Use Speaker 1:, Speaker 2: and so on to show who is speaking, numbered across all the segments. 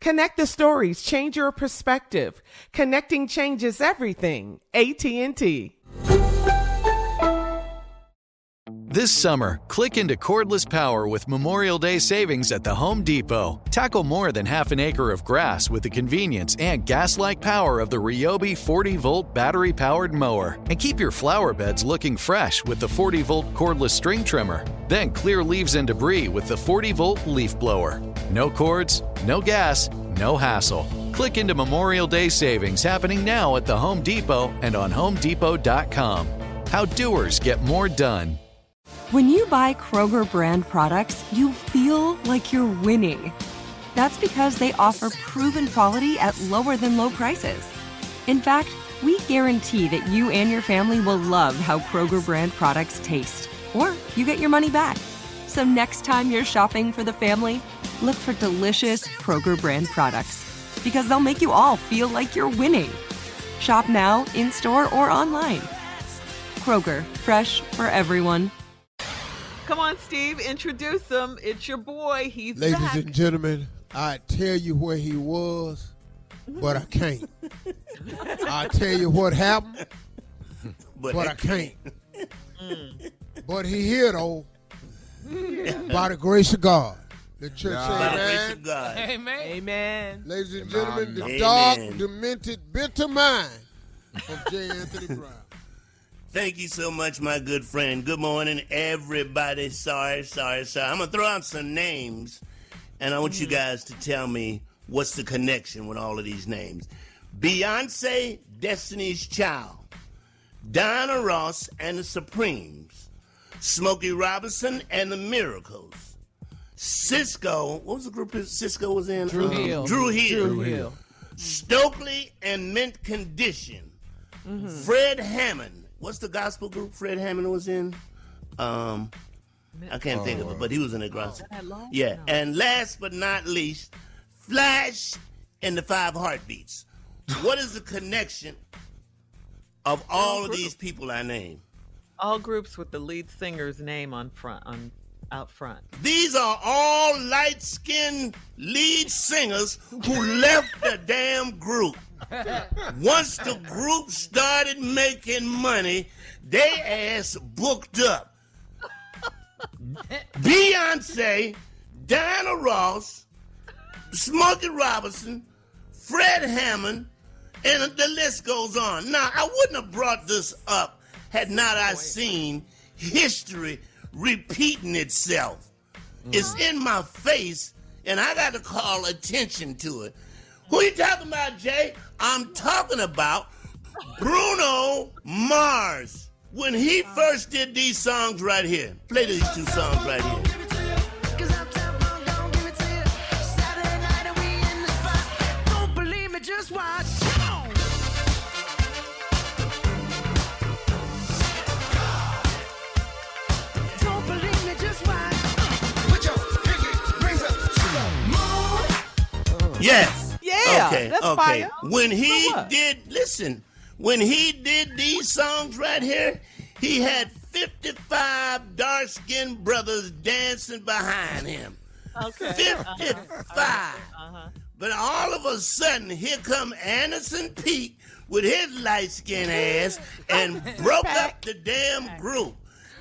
Speaker 1: Connect the stories, change your perspective. Connecting changes everything. AT&T.
Speaker 2: This summer, click into cordless power with Memorial Day savings at the Home Depot. Tackle more than half an acre of grass with the convenience and gas like power of the Ryobi 40 volt battery powered mower. And keep your flower beds looking fresh with the 40 volt cordless string trimmer. Then clear leaves and debris with the 40 volt leaf blower. No cords, no gas, no hassle. Click into Memorial Day savings happening now at the Home Depot and on HomeDepot.com. How doers get more done.
Speaker 3: When you buy Kroger brand products, you feel like you're winning. That's because they offer proven quality at lower than low prices. In fact, we guarantee that you and your family will love how Kroger brand products taste, or you get your money back. So next time you're shopping for the family, look for delicious Kroger brand products because they'll make you all feel like you're winning. Shop now, in store, or online. Kroger, fresh for everyone.
Speaker 4: Come on, Steve, introduce him. It's your boy. He's
Speaker 5: Ladies
Speaker 4: back.
Speaker 5: and gentlemen, I tell you where he was, but I can't. I tell you what happened, but, I can't. Mm. But he here though, mm. by the grace of God. The church
Speaker 6: By the
Speaker 5: amen.
Speaker 6: God.
Speaker 1: Amen. Amen.
Speaker 5: Ladies and gentlemen, the
Speaker 6: Amen.
Speaker 5: dark, demented, bitter mind of J. Anthony Brown.
Speaker 6: Thank you so much, my good friend. Good morning, everybody. Sorry, sorry, sorry. I'm gonna throw out some names, and I want you mm. guys to tell me what's the connection with all of these names. Beyonce, Destiny's Child, Diana Ross and the Supremes, Smokey Robinson and the Miracles, Sisqó. What was the group that Sisqó was in?
Speaker 1: Dru
Speaker 6: Um,
Speaker 1: Hill.
Speaker 6: Dru Hill.
Speaker 1: Dru Hill.
Speaker 6: Stokley and Mint Condition. Fred Hammond. What's the gospel group Fred Hammond was in? Um, I can't think of it, but he was in a gospel. Yeah, and last but not least, Flash and the Five Heartbeats. What is the connection of all of these people I named?
Speaker 4: All groups with the lead singer's name on front, on out front.
Speaker 6: These are all light skinned lead singers who left the damn group. Once the group started making money, they ass booked up. Beyonce, Diana Ross, Smokey Robinson, Fred Hammond, and the list goes on. Now, I wouldn't have brought this up had not I seen history repeating itself. It's uh-huh. in my face, and I got to call attention to it. Who are you talking about, Jay? I'm talking about Bruno Mars. When he first did these songs right here, play these two songs right here. Yes.
Speaker 1: Yeah,
Speaker 6: okay,
Speaker 1: that's
Speaker 6: okay.
Speaker 1: fire.
Speaker 6: When he did, listen, when he did these songs right here, he had 55 dark skinned brothers dancing behind him.
Speaker 4: Okay.
Speaker 6: 55. Uh-huh. But all of a sudden, here come Anderson .Paak with his light skinned ass and broke up the damn group.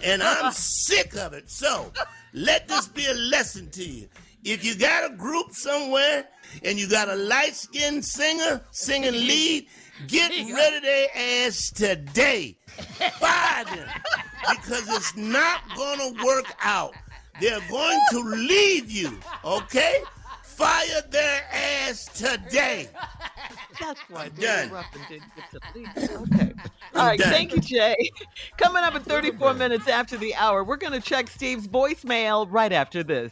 Speaker 6: And I'm sick of it. So let this be a lesson to you. If you got a group somewhere and you got a light skinned singer singing lead, get rid of their ass today. Fire them. Because it's not going to work out. They're going to leave you, okay? Fire their ass today.
Speaker 4: That's why
Speaker 6: done.
Speaker 4: David Ruffin didn't get to leave. Okay. All right.
Speaker 6: done.
Speaker 4: Thank you, Jay. Coming up at 34 minutes after the hour, we're going to check Steve's voicemail right after this.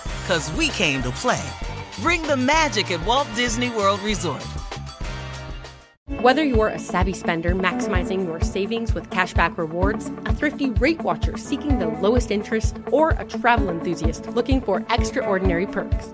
Speaker 7: Cause we came to play. Bring the magic at Walt Disney World Resort.
Speaker 8: Whether you're a savvy spender maximizing your savings with cashback rewards, a thrifty rate watcher seeking the lowest interest, or a travel enthusiast looking for extraordinary perks,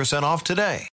Speaker 9: off today.